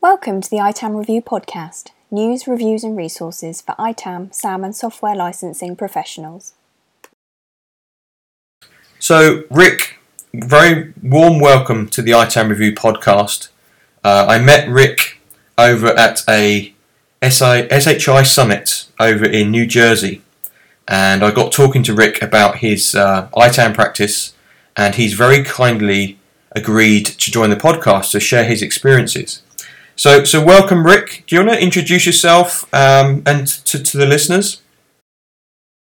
Welcome to the ITAM Review podcast news, reviews, and resources for ITAM, SAM, and software licensing professionals. So, Rick, very warm welcome to the ITAM Review podcast. Uh, I met Rick over at a SI, SHI summit over in New Jersey, and I got talking to Rick about his uh, ITAM practice, and he's very kindly agreed to join the podcast to share his experiences. So, so welcome, Rick. Do you want to introduce yourself um, and to, to the listeners?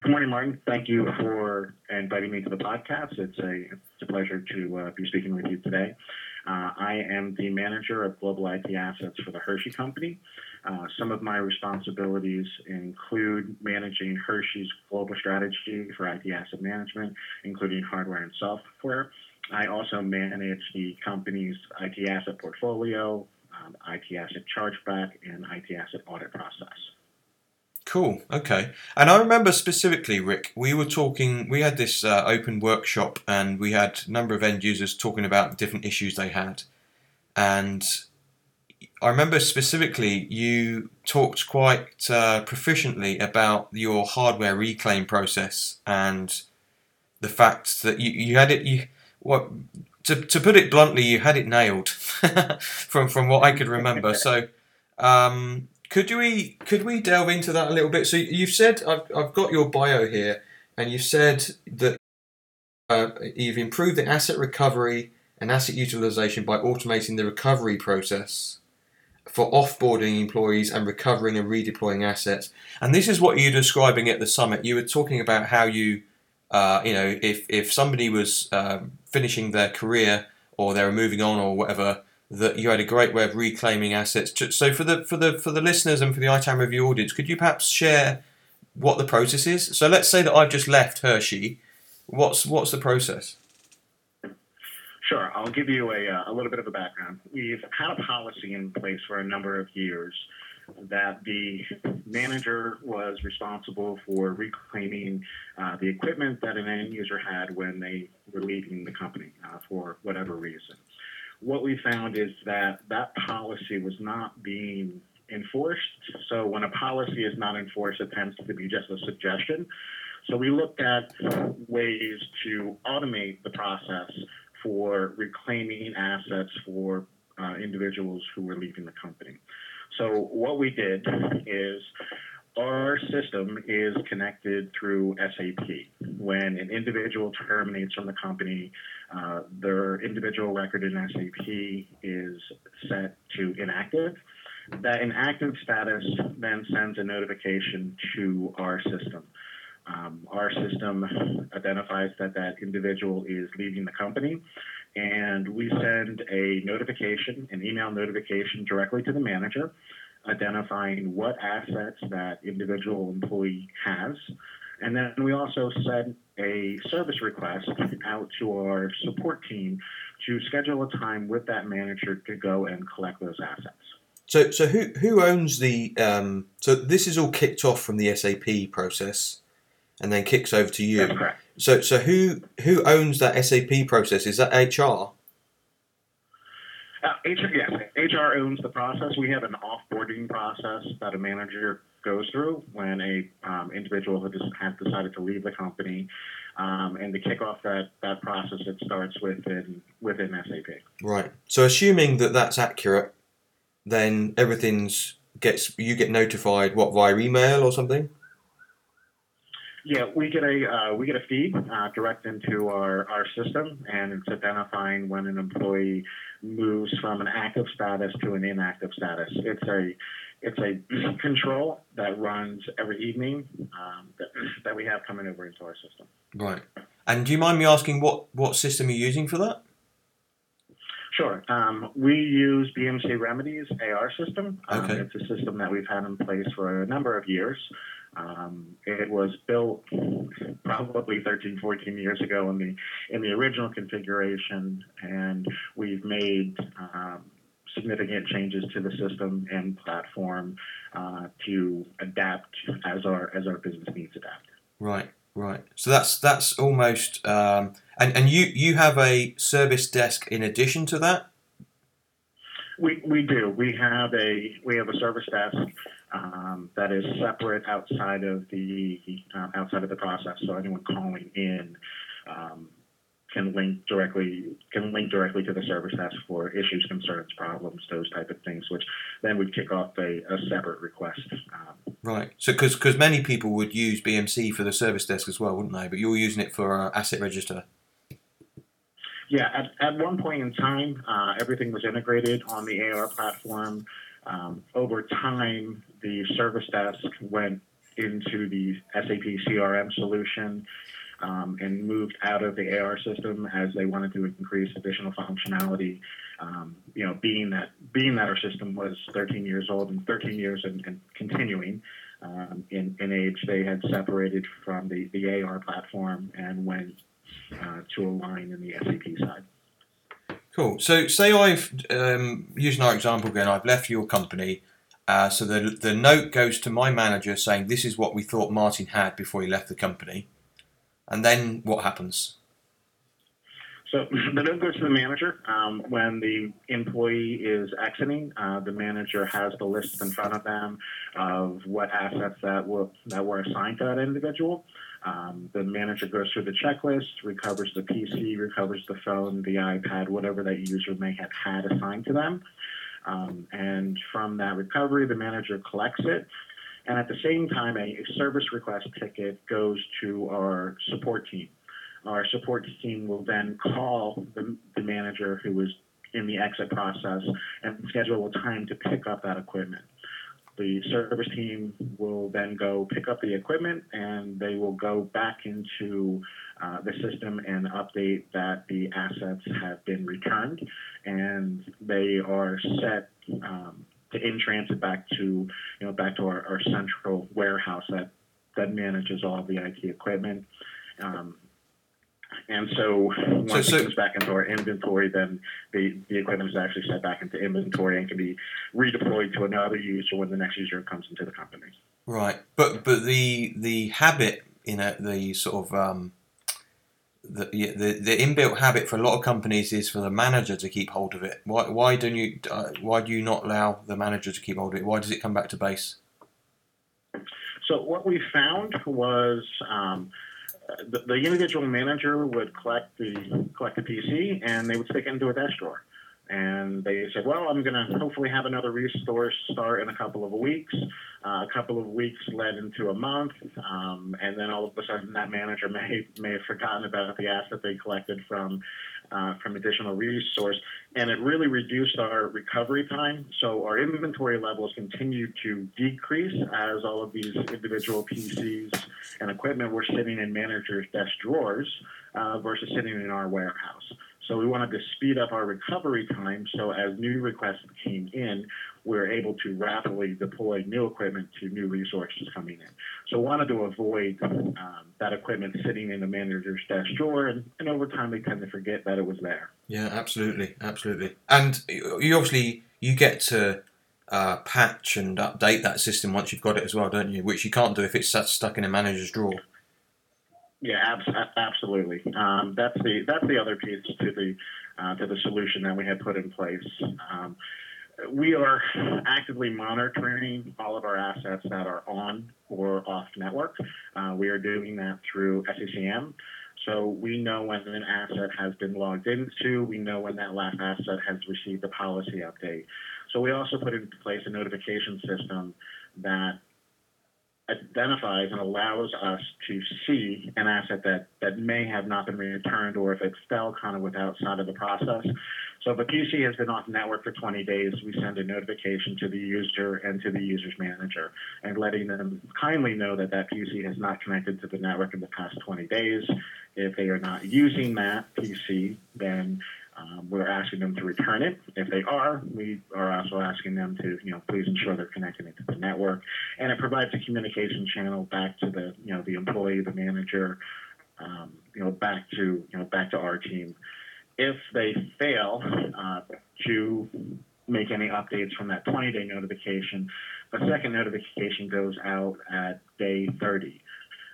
Good morning, Martin. Thank you for inviting me to the podcast. It's a, it's a pleasure to uh, be speaking with you today. Uh, I am the manager of global IT assets for the Hershey Company. Uh, some of my responsibilities include managing Hershey's global strategy for IT asset management, including hardware and software. I also manage the company's IT asset portfolio, um, IT asset chargeback, and IT asset audit process. Cool. Okay. And I remember specifically, Rick, we were talking, we had this uh, open workshop and we had a number of end users talking about different issues they had. And I remember specifically you talked quite uh, proficiently about your hardware reclaim process and the fact that you, you had it, you, what, to, to put it bluntly, you had it nailed from, from what I could remember. So, um, could we could we delve into that a little bit? So you've said I've I've got your bio here, and you've said that uh, you've improved the asset recovery and asset utilization by automating the recovery process for offboarding employees and recovering and redeploying assets. And this is what you're describing at the summit. You were talking about how you, uh, you know, if if somebody was um, finishing their career or they were moving on or whatever that you had a great way of reclaiming assets. So for the for the for the listeners and for the ITAM review audience, could you perhaps share what the process is? So let's say that I've just left Hershey. What's what's the process? Sure, I'll give you a, uh, a little bit of a background. We've had a policy in place for a number of years that the manager was responsible for reclaiming uh, the equipment that an end user had when they were leaving the company uh, for whatever reason what we found is that that policy was not being enforced. So when a policy is not enforced, it tends to be just a suggestion. So we looked at ways to automate the process for reclaiming assets for uh, individuals who were leaving the company. So what we did is our system is connected through SAP. When an individual terminates from the company, uh, their individual record in SAP is set to inactive. That inactive status then sends a notification to our system. Um, our system identifies that that individual is leaving the company, and we send a notification, an email notification directly to the manager identifying what assets that individual employee has. And then we also send a service request out to our support team to schedule a time with that manager to go and collect those assets. So, so who who owns the? Um, so this is all kicked off from the SAP process, and then kicks over to you. That's correct. So, so who who owns that SAP process? Is that HR? Uh, HR, yes, HR owns the process. We have an offboarding process that a manager goes through when a um, individual has decided to leave the company. Um, and to kick off that, that process, it starts within within SAP. Right. So, assuming that that's accurate, then everything's gets you get notified what via email or something. Yeah, we get a uh, we get a feed uh, direct into our, our system, and it's identifying when an employee moves from an active status to an inactive status. It's a it's a control that runs every evening um, that, that we have coming over into our system. Right. And do you mind me asking what what system you're using for that? Sure. Um, we use BMC Remedy's AR system. Um, Okay. It's a system that we've had in place for a number of years. Um, it was built probably 13, 14 years ago in the in the original configuration, and we've made um, significant changes to the system and platform uh, to adapt as our as our business needs adapt. Right. Right. So that's that's almost um, and and you you have a service desk in addition to that. We, we do. We have a we have a service desk um, that is separate outside of the uh, outside of the process. So anyone calling in um, can link directly can link directly to the service desk for issues, concerns, problems, those type of things. Which then would kick off a, a separate request. Um, Right. So because because many people would use BMC for the service desk as well, wouldn't they? But you're using it for uh, asset register. Yeah, at, at one point in time, uh, everything was integrated on the AR platform. Um, over time, the service desk went into the SAP CRM solution um, and moved out of the AR system as they wanted to increase additional functionality. Um, you know, being that being that our system was 13 years old and 13 years and, and continuing um, in, in age, they had separated from the, the AR platform and went uh, to align in the SAP side. Cool. So say I've um, using our example again, I've left your company. Uh, so the the note goes to my manager saying this is what we thought Martin had before he left the company, and then what happens? So the note goes to the manager. Um, when the employee is exiting, uh, the manager has the list in front of them of what assets that were that were assigned to that individual. Um, the manager goes through the checklist, recovers the PC, recovers the phone, the iPad, whatever that user may have had assigned to them. Um, and from that recovery, the manager collects it. And at the same time, a, a service request ticket goes to our support team. Our support team will then call the, the manager who was in the exit process and schedule a time to pick up that equipment. The service team will then go pick up the equipment and they will go back into uh, the system and update that the assets have been returned and they are set um, to in transit back to you know back to our, our central warehouse that that manages all the IT equipment. Um, and so once So- so- it comes back into our inventory, then the, the equipment is actually set back into inventory and can be redeployed to another user when the next user comes into the company. Right. But but the the habit in a, the sort of um, the, the the inbuilt habit for a lot of companies is for the manager to keep hold of it. Why why don't you uh, why do you not allow the manager to keep hold of it? Why does it come back to base? So what we found was um, the, the individual manager would collect the collect the PC and they would stick it into a desk drawer. And they said, "Well, I'm going to hopefully have another resource start in a couple of weeks." Uh, a couple of weeks led into a month, um, and then all of a sudden, that manager may may have forgotten about the asset they collected from uh, from additional resource, and it really reduced our recovery time. So our inventory levels continued to decrease as all of these individual PCs and equipment were sitting in managers' desk drawers uh, versus sitting in our warehouse. So we wanted to speed up our recovery time. So as new requests came in, we were able to rapidly deploy new equipment to new resources coming in. So wanted to avoid um, that equipment sitting in the manager's desk drawer, and, and over time they tend to forget that it was there. Yeah, absolutely, absolutely. And you obviously you get to uh, patch and update that system once you've got it as well, don't you? Which you can't do if it's stuck in a manager's drawer. Yeah, abs- a- absolutely. Um, that's the that's the other piece to the uh, to the solution that we had put in place. Um, we are actively monitoring all of our assets that are on or off network. Uh, we are doing that through SCCM. So we know when an asset has been logged into. We know when that last asset has received a policy update. So we also put into place a notification system that identifies and allows us to see an asset that, that may have not been returned or if it fell kind of without outside of the process. So if a PC has been off network for 20 days, we send a notification to the user and to the user's manager and letting them kindly know that that PC has not connected to the network in the past 20 days. If they are not using that PC, then um, we're asking them to return it. If they are, we are also asking them to, you know, please ensure they're connecting it to the network. And it provides a communication channel back to the, you know, the employee, the manager, um, you know, back to, you know, back to our team. If they fail uh, to make any updates from that 20-day notification, a second notification goes out at day 30.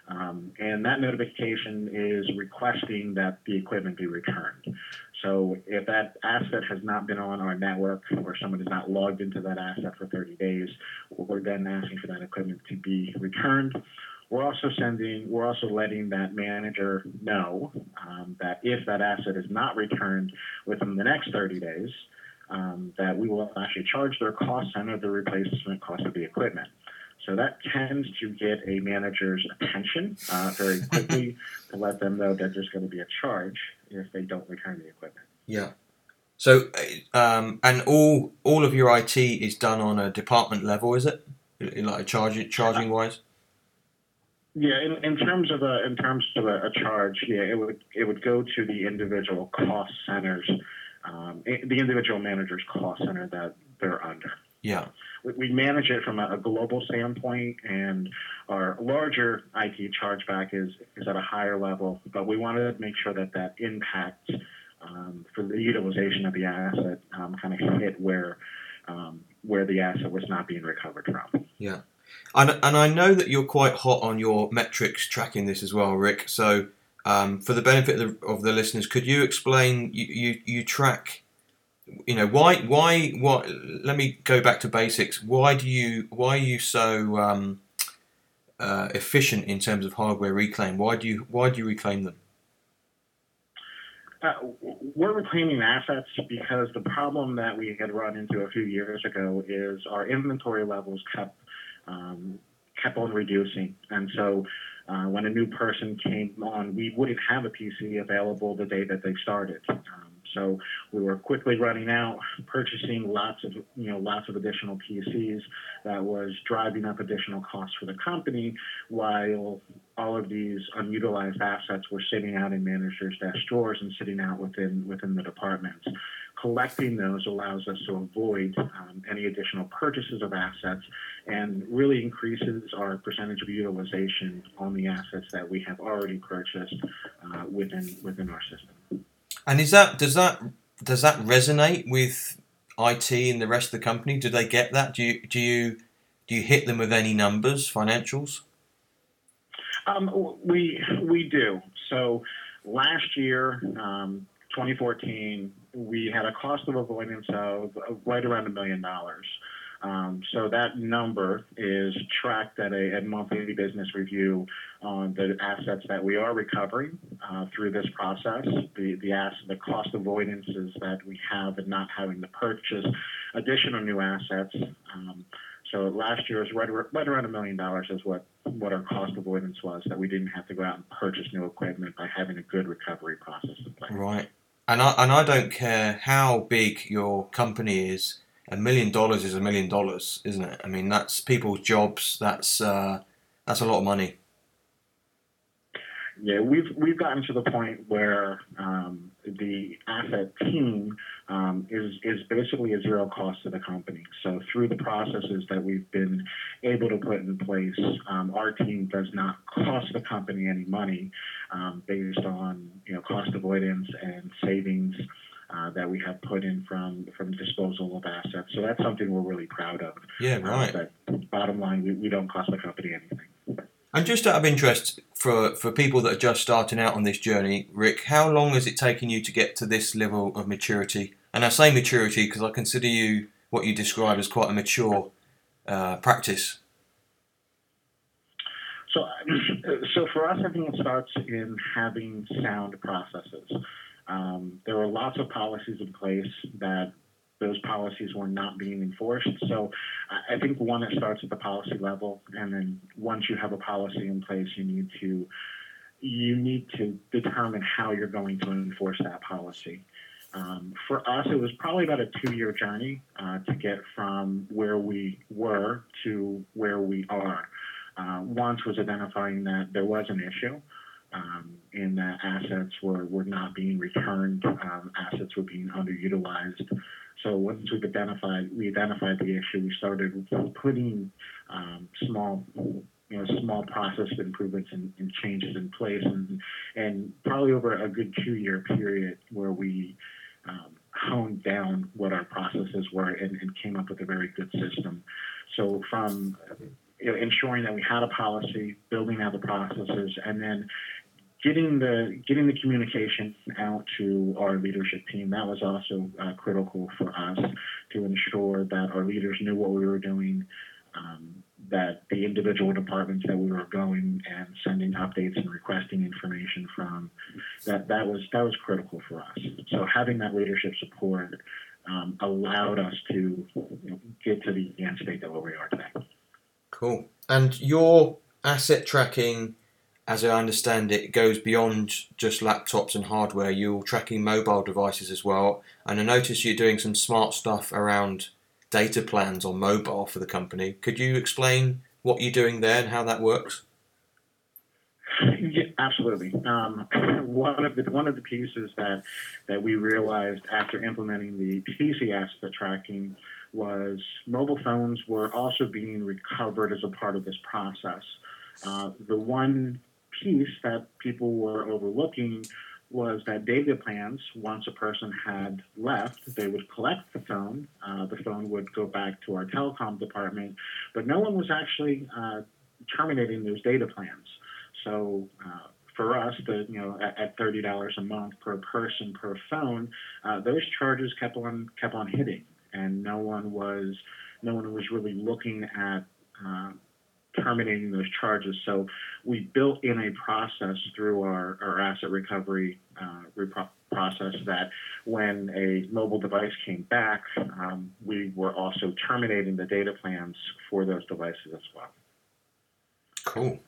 Um, and that notification is requesting that the equipment be returned. So if that asset has not been on our network or someone has not logged into that asset for 30 days, we're then asking for that equipment to be returned. We're also sending, we're also letting that manager know um, that if that asset is not returned within the next 30 days, um, that we will actually charge their cost center the replacement cost of the equipment. So that tends to get a manager's attention uh, very quickly to let them know that there's going to be a charge if they don't return the equipment. Yeah. So, um, and all all of your IT is done on a department level, is it? Like charging charging wise. Yeah, in, in terms of a in terms of a, a charge, yeah, it would it would go to the individual cost centers, um, the individual manager's cost center that they're under. Yeah. We, we manage it from a, a global standpoint, and our larger IT chargeback is is at a higher level, but we want to make sure that that impact um, for the utilization of the asset um, kind of hit where um, where the asset was not being recovered from. Yeah. And, and I know that you're quite hot on your metrics tracking this as well, Rick. So, um, for the benefit of the, of the, listeners, could you explain? You, you, you track, you know, why why what? Let me go back to basics. Why do you why are you so um, uh, efficient in terms of hardware reclaim? Why do you why do you reclaim them? Uh, we're reclaiming assets because the problem that we had run into a few years ago is our inventory levels kept um, kept on reducing. And so uh, when a new person came on, we wouldn't have a PC available the day that they started. So we were quickly running out, purchasing lots of you know lots of additional PCs. That was driving up additional costs for the company, while all of these unutilized assets were sitting out in managers' desk drawers and sitting out within within the departments collecting those allows us to avoid um, any additional purchases of assets and really increases our percentage of utilization on the assets that we have already purchased uh, within within our system. And is that does that does that resonate with IT and the rest of the company? Do they get that? Do you do you do you hit them with any numbers, financials? Um, we we do. So last year, um, 2014, we had a cost of avoidance of, of right around a million dollars. Um, so that number is tracked at a, a, monthly business review on the assets that we are recovering uh, through this process, the the, ass- the cost avoidances that we have in not having to purchase additional new assets. Um, so last year was right, right around a million dollars is what, what our cost avoidance was, that we didn't have to go out and purchase new equipment by having a good recovery process in place. Right and I and I don't care how big your company is. A million dollars is a million dollars, isn't it? I mean, that's people's jobs. That's uh, that's a lot of money. Yeah, we've we've gotten to the point where um, the asset team um, is is basically a zero cost to the company. So through the processes that we've been able to put in place, um, our team does not cost the company any money um, based on you know cost avoidance and savings. Uh, that we have put in from from disposal of assets, so that's something we're really proud of. Yeah, right. Uh, bottom line, we, we don't cost the company anything. And just out of interest, for, for people that are just starting out on this journey, Rick, how long has it taken you to get to this level of maturity? And I say maturity because I consider you what you describe as quite a mature uh, practice. So, so for us, I think it starts in having sound processes. Um, there were lots of policies in place that those policies were not being enforced. So I think one, it starts at the policy level, and then once you have a policy in place, you need to you need to determine how you're going to enforce that policy. Um, for us, it was probably about a two-year journey uh, to get from where we were to where we are. Uh, once was identifying that there was an issue. Um, and that assets were, were not being returned, um, assets were being underutilized, so once we've identified we identified the issue, we started putting um, small you know small process improvements and, and, changes in place, and and probably over a good two year period where we um, honed down what our processes were and, and, came up with a very good system. So from you know, ensuring that we had a policy, building out the processes, and then getting the getting the communication out to our leadership team that was also uh, critical for us to ensure that our leaders knew what we were doing. Um, that the individual departments that we were going and sending updates and requesting information from that that was that was critical for us so having that leadership support um, allowed us to you know, get to the end state that where we are today cool and your asset tracking as I understand it, it goes beyond just laptops and hardware. You're tracking mobile devices as well. And I notice you're doing some smart stuff around data plans on mobile for the company. Could you explain what you're doing there and how that works? Yeah, absolutely. Um, one of the one of the pieces that that we realized after implementing the PC asset tracking was mobile phones were also being recovered as a part of this process. Uh, the one piece that people were overlooking was that data plans, once a person had left, they would collect the phone. Uh, the phone would go back to our telecom department, but no one was actually uh, terminating those data plans. So uh, for us, the you know at, at, thirty dollars a month per person per phone, uh, those charges kept on kept on hitting, and no one was no one was really looking at uh, terminating those charges. So we built in a process through our, our asset recovery uh, repro- process that when a mobile device came back, um, we were also terminating the data plans for those devices as well. Cool.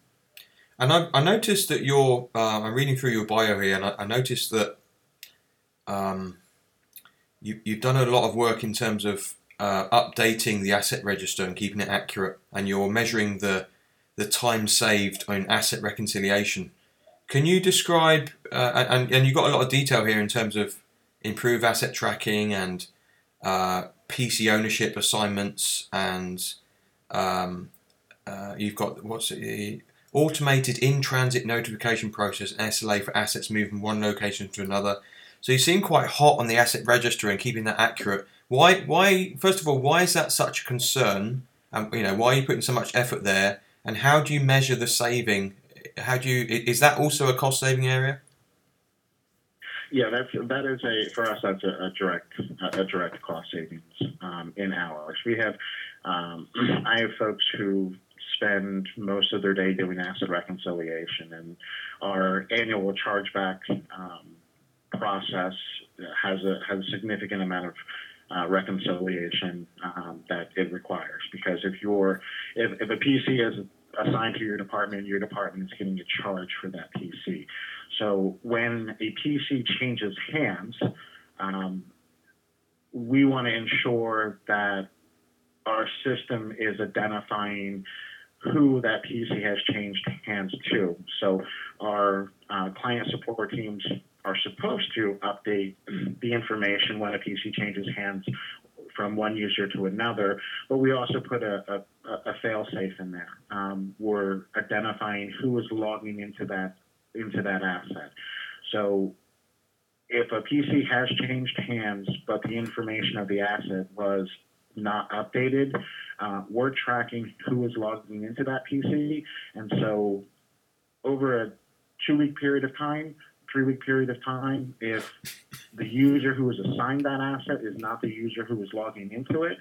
And I, I noticed that your, uh, I'm reading through your bio here, and I, I noticed that um, you, you've done a lot of work in terms of uh, updating the asset register and keeping it accurate, and you're measuring the the time saved on asset reconciliation. Can you describe uh, and and you got a lot of detail here in terms of improved asset tracking and uh, PC ownership assignments and um, uh, you've got what's it, automated in transit notification process SLA for assets moving from one location to another. So you seem quite hot on the asset register and keeping that accurate. Why? Why? First of all, why is that such a concern? Um, you know, why are you putting so much effort there? And how do you measure the saving? How do you? Is that also a cost saving area? Yeah, that's that is a for us. That's a, a direct a direct cost savings um, in hours. We have um, I have folks who spend most of their day doing asset reconciliation, and our annual chargeback um, process has a has a significant amount of uh, reconciliation um, that it requires. Because if you're if, if a PC is assigned to your department, your department is getting a charge for that PC. So when a PC changes hands, um, we want to ensure that our system is identifying who that PC has changed hands to. So our uh, client support teams are supposed to update the information when a PC changes hands from one user to another, but we also put a, a, a fail-safe in there. Um, we're identifying who is logging into that into that asset. So if a PC has changed hands, but the information of the asset was not updated, uh, we're tracking who is logging into that PC, and so over a two-week period of time, three week period of time, if the user who is assigned that asset is not the user who is logging into it,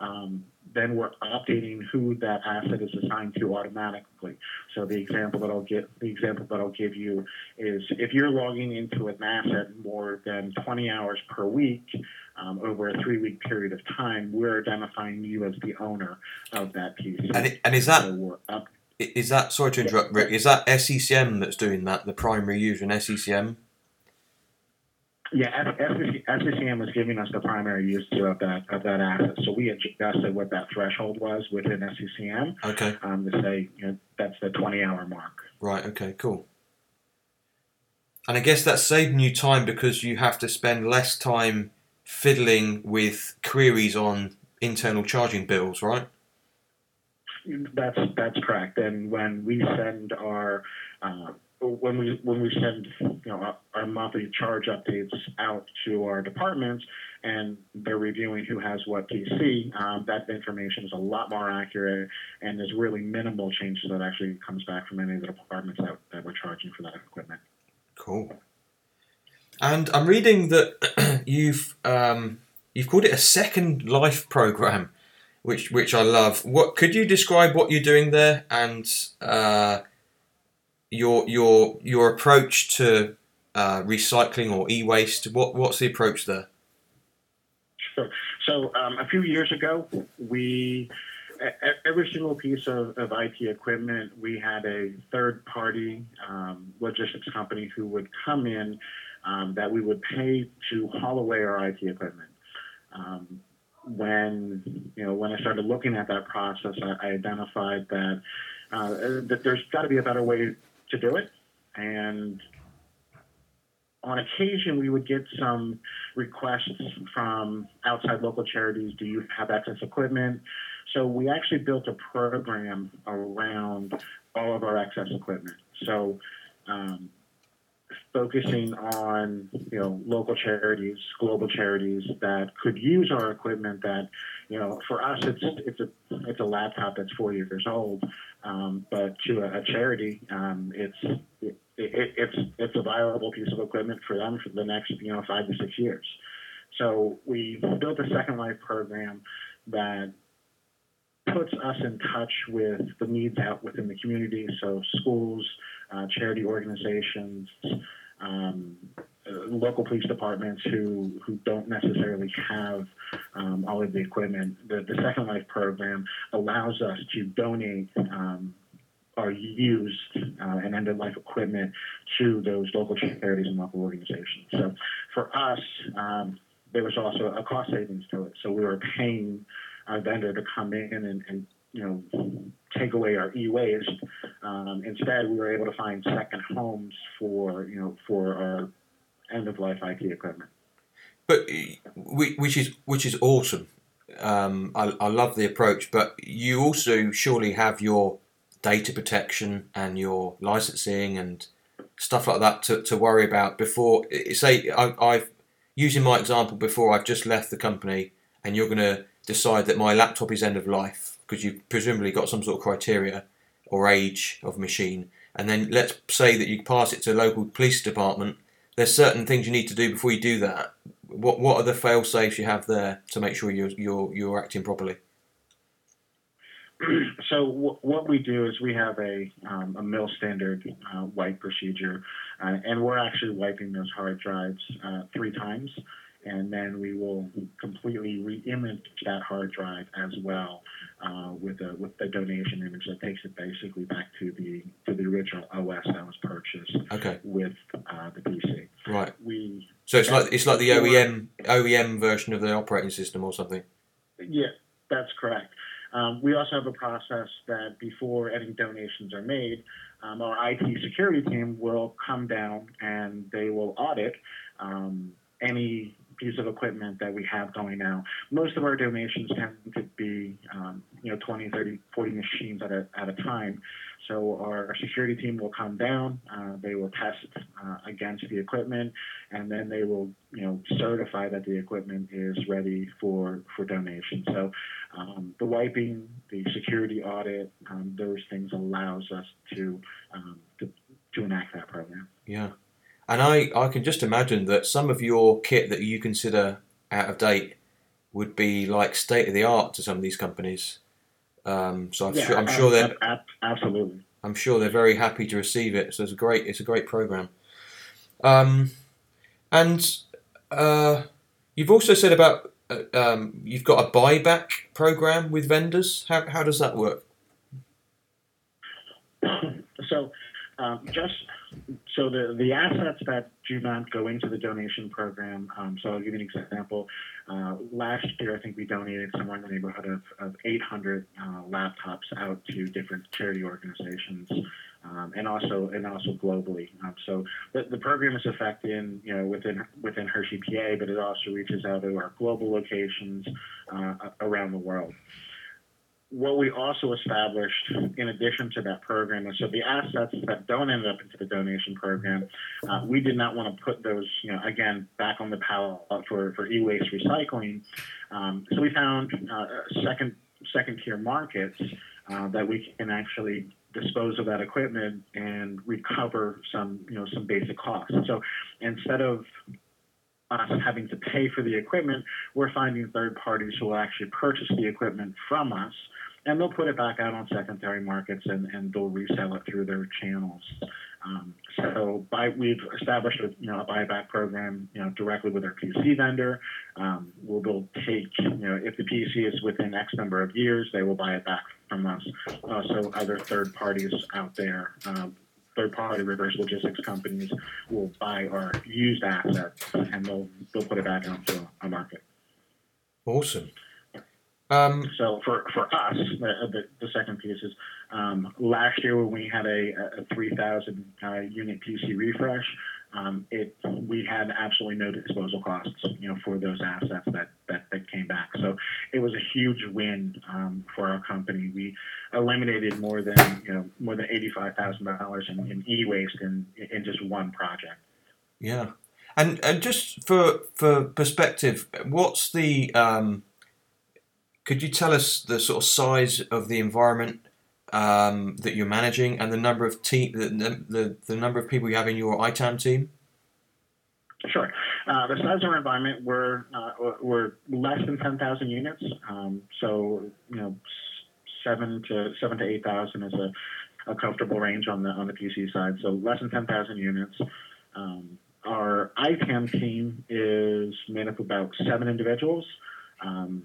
um, then we're updating who that asset is assigned to automatically. So the example that I'll get, the example that I'll give you is if you're logging into an asset more than 20 hours per week um, over a three-week period of time, we're identifying you as the owner of that piece. And, and is that so is that sorry to interrupt, Rick? Is that SCCM that's doing that? The primary user in SCCM. Yeah, SCCM was giving us the primary user of that of that asset, so we adjusted what that threshold was within SCCM. Okay. Um, to say you know that's the twenty hour mark. Right. Okay. Cool. And I guess that's saving you time because you have to spend less time fiddling with queries on internal charging bills, right? That's that's correct. And when we send our uh, when we when we send you know our, monthly charge updates out to our departments and they're reviewing who has what PC, um, that information is a lot more accurate and there's really minimal changes that actually comes back from any of the departments that, that we're charging for that equipment. Cool. And I'm reading that you've um, you've called it a second life program, which which I love. What could you describe what you're doing there and uh, your your your approach to uh, recycling or e-waste? What what's the approach there? Sure. So um, a few years ago, we every single piece of, of IT equipment, we had a third party um, logistics company who would come in um, that we would pay to haul away our IT equipment. Um, when you know when I started looking at that process, I, I identified that uh, that there's got to be a better way to do it, and on occasion we would get some requests from outside local charities. Do you have excess equipment? So we actually built a program around all of our excess equipment. So um, focusing on you know local charities, global charities that could use our equipment. That you know for us it's it's a it's a laptop that's four years old, um, but to a, a charity um, it's it, it, it's it's a viable piece of equipment for them for the next you know five to six years. So we built a Second Life program that puts us in touch with the needs out within the community. So schools, uh, charity organizations, um, uh, local police departments who, who don't necessarily have um, all of the equipment. The, the Second Life program allows us to donate um, our used uh, and end of life equipment to those local charities and local organizations. So for us, um, there was also a cost savings to it. So we were paying our vendor to come in and, and you know take away our e-waste. Um, instead, we were able to find second homes for you know for our end of life IT equipment. But which is which is awesome. Um, I, I love the approach, but you also surely have your data protection and your licensing and stuff like that to, to worry about before. Say I, I've using my example before. I've just left the company, and you're going to decide that my laptop is end of life because you've presumably got some sort of criteria or age of machine, and then let's say that you pass it to a local police department. There's certain things you need to do before you do that. What what are the fail safes you have there to make sure you're you're you're acting properly? so w- what we do is we have a, um, a mill standard uh, wipe procedure, uh, and we're actually wiping those hard drives uh, three times and then we will completely re-image that hard drive as well uh, with a with the donation image that takes it basically back to the to the original OS that was purchased okay. with uh, the PC. Right. We so it's like it's like the OEM OEM version of the operating system or something. Yeah, that's correct. Um, we also have a process that before any donations are made, um, our IT security team will come down and they will audit um, any piece of equipment that we have going now. Most of our donations tend to be, um, you know, 20, 30, 40 machines at a, at a time. So our security team will come down, uh, they will test uh, against the equipment, and then they will, you know, certify that the equipment is ready for, for donation. So um, the wiping, the security audit, um, those things allows us to, um, to, to enact that program. Yeah. And I, I can just imagine that some of your kit that you consider out of date would be like state of the art to some of these companies. Um, so I'm yeah, sure I'm sure they're absolutely. I'm sure they're very happy to receive it. So it's a great it's a great program. Um, and uh, you've also said about uh, um, you've got a buyback program with vendors. How how does that work? So um, just so the, the assets that do not go into the donation program, um, so I'll give you an example. Uh, last year, I think we donated somewhere in the neighborhood of, of 800 uh, laptops out to different charity organizations, um, and also and also globally. Um, so the, the program is effective, you know, within within Hershey, PA, but it also reaches out to our global locations uh, around the world what we also established in addition to that program is so the assets that don't end up into the donation program, uh, we did not want to put those, you know, again, back on the pallet for, for e-waste recycling. Um, so we found uh, second second tier markets uh, that we can actually dispose of that equipment and recover some, you know, some basic costs. So instead of us having to pay for the equipment, we're finding third parties who will actually purchase the equipment from us and they'll put it back out on secondary markets and, and they'll resell it through their channels. Um, so by, we've established a, you know, a buyback program, you know, directly with our PC vendor. Um, we'll, we'll take, you know, if the PC is within X number of years, they will buy it back from us. So other third parties out there, um, third party reverse logistics companies will buy our used assets and they'll, they'll put it back onto a market. Awesome. Um, so for, for us, the, the, the second piece is um, last year when we had a, a 3,000 uh, unit PC refresh, um, it we had absolutely no disposal costs, you know, for those assets that, that, that came back. So it was a huge win um, for our company. We eliminated more than you know more than eighty five thousand dollars in, in e waste in in just one project. Yeah, and and just for for perspective, what's the um, could you tell us the sort of size of the environment um, that you're managing and the number of team the, the, the number of people you have in your ITAM team? Sure. Uh, the size of our environment, we're, uh, we're less than 10,000 units. Um, so, you know, seven to seven to 8,000 is a, a comfortable range on the, on the PC side. So less than 10,000 units. Um, our ITAM team is made up of about seven individuals. Um,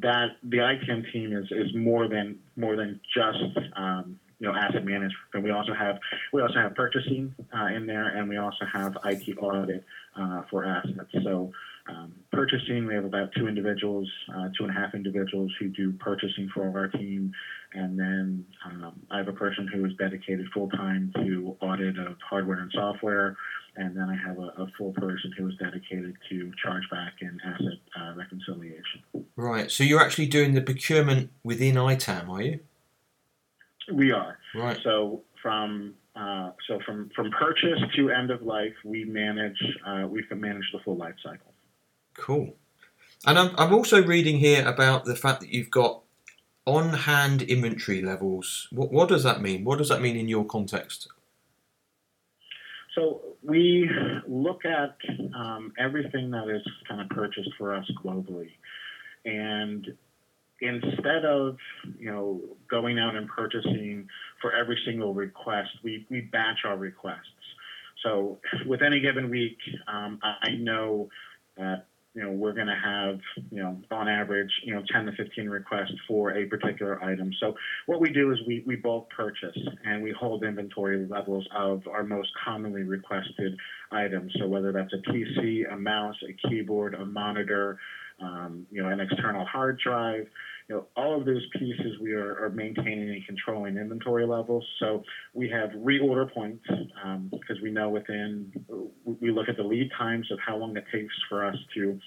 that the ITAM team is, is more than more than just um, you know asset management. We also have we also have purchasing uh, in there, and we also have IT audit uh, for assets. So um, purchasing, we have about two individuals, uh, two and a half individuals who do purchasing for our team, and then um, I have a person who is dedicated full time to audit of hardware and software, and then I have a, a full person who is dedicated to chargeback and asset uh, reconciliation. Right. So you're actually doing the procurement within ITAM, are you? We are. Right. So from uh, so from from purchase to end of life, we manage uh, we can manage the full life cycle. Cool. And I'm, I'm also reading here about the fact that you've got on hand inventory levels. What, what does that mean? What does that mean in your context? So we look at um, everything that is kind of purchased for us globally. And instead of you know going out and purchasing for every single request, we, we batch our requests. So with any given week, um, I know that you know, we're going to have, you know, on average, you know, 10 to 15 requests for a particular item. So what we do is we, we bulk purchase and we hold inventory levels of our most commonly requested items. So whether that's a PC, a mouse, a keyboard, a monitor, um, you know, an external hard drive, you know, all of those pieces we are, are maintaining and controlling inventory levels. So we have reorder points um, because we know within, we look at the lead times of how long it takes for us to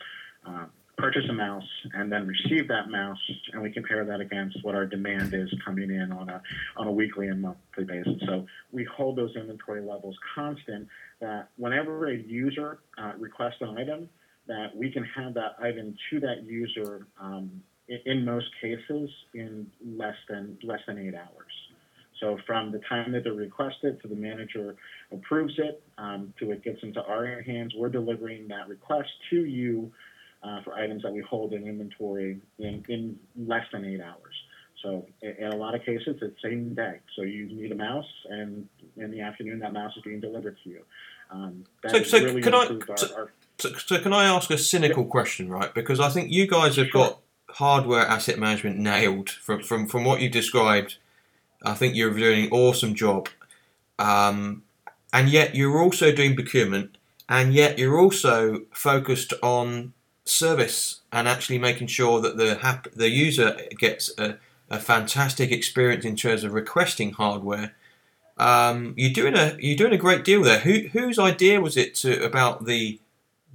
uh, purchase a mouse and then receive that mouse, and we compare that against what our demand is coming in on a on a weekly and monthly basis. So we hold those inventory levels constant. That whenever a user uh, requests an item, that we can have that item to that user um, in, most cases in less than less than eight hours. So from the time that they're requested to the manager approves it um, to it gets into our hands, we're delivering that request to you uh, for items that we hold in inventory in, in less than eight hours. So in a lot of cases, it's same day. So you need a mouse, and in the afternoon, that mouse is being delivered to you. Um, so, so really can I? Our, so, our, so, so, can I ask a cynical yeah. question, right? Because I think you guys have sure. got hardware asset management nailed from from from what you described. I think you're doing an awesome job, um, and yet you're also doing procurement, and yet you're also focused on service and actually making sure that the hap- the user gets a, a fantastic experience in terms of requesting hardware. Um, you're doing a you're doing a great deal there. Who whose idea was it to about the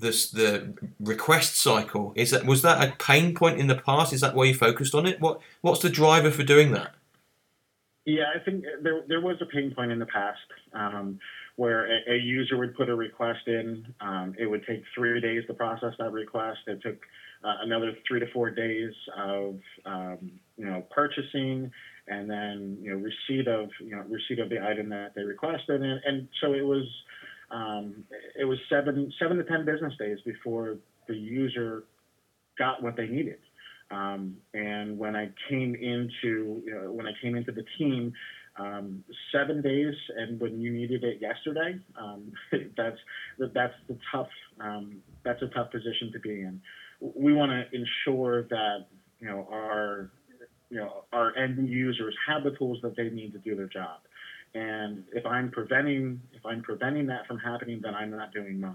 this the request cycle? Is that was that a pain point in the past? Is that why you focused on it? What what's the driver for doing that? Yeah, I think there there was a pain point in the past. Um, where a, a, user would put a request in. Um, it would take three days to process that request. It took uh, another three to four days of um, you know purchasing and then you know receipt of you know receipt of the item that they requested, and, and so it was um, it was seven seven to ten business days before the user got what they needed. Um, and when I came into you know, when I came into the team, um, seven days, and when you needed it yesterday, um, that's that's the tough um, that's a tough position to be in. We want to ensure that you know our you know our end users have the tools that they need to do their job. And if I'm preventing if I'm preventing that from happening, then I'm not doing mine.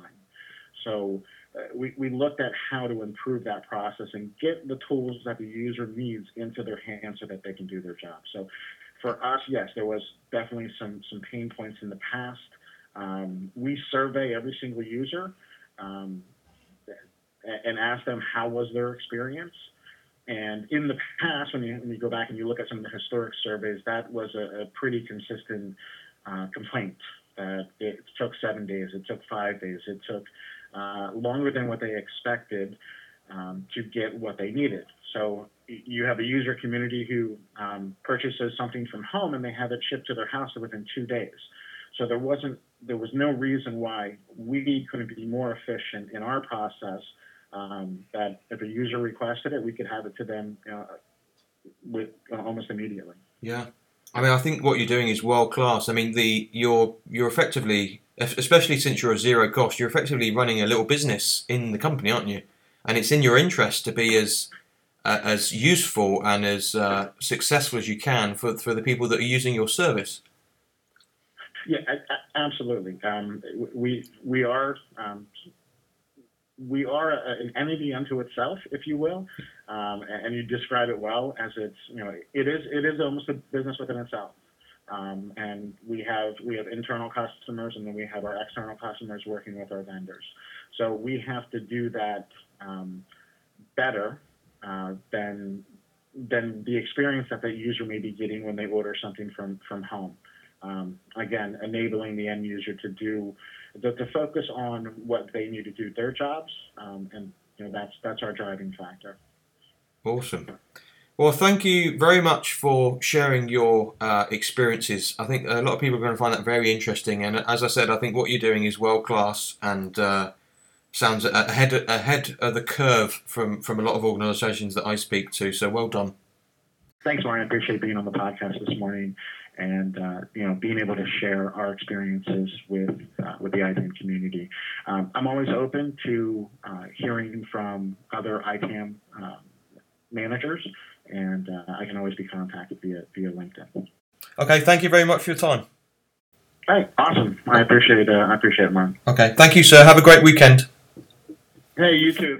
So uh, we, we looked at how to improve that process and get the tools that the user needs into their hands so that they can do their job. So for us, yes, there was definitely some some pain points in the past. Um, we survey every single user um, and ask them how was their experience. And in the past, when you, when you go back and you look at some of the historic surveys, that was a, a pretty consistent uh, complaint. That it took seven days, it took five days, it took uh, longer than what they expected um, to get what they needed. So you have a user community who um, purchases something from home and they have it shipped to their house within two days. So there wasn't there was no reason why we couldn't be more efficient in our process. Um, that if a user requested it, we could have it to them uh, with uh, almost immediately. Yeah, I mean, I think what you're doing is world class. I mean, the you're you're effectively, especially since you're a zero cost, you're effectively running a little business in the company, aren't you? And it's in your interest to be as uh, as useful and as uh, successful as you can for for the people that are using your service. Yeah, absolutely. Um, we we are um, we are an entity unto itself, if you will, um, and you describe it well as it's you know it is it is almost a business within itself. Um, and we have we have internal customers and then we have our external customers working with our vendors. So we have to do that um, better uh, than than the experience that the user may be getting when they order something from from home. Um, again, enabling the end user to do to, to, focus on what they need to do their jobs, um, and you know that's that's our driving factor. Awesome. Well, thank you very much for sharing your uh, experiences. I think a lot of people are going to find that very interesting, and as I said, I think what you're doing is world class and uh, sounds ahead ahead of the curve from from a lot of organisations that I speak to. So well done. Thanks, Warren. I appreciate being on the podcast this morning and uh, you know being able to share our experiences with uh, with the ITAM community. Um, I'm always open to uh, hearing from other ITAM um, managers, and uh, I can always be contacted via via LinkedIn. Okay, thank you very much for your time. Hey, awesome! I appreciate uh, I appreciate it, Mark. Okay, thank you, sir. Have a great weekend. Hey, you too.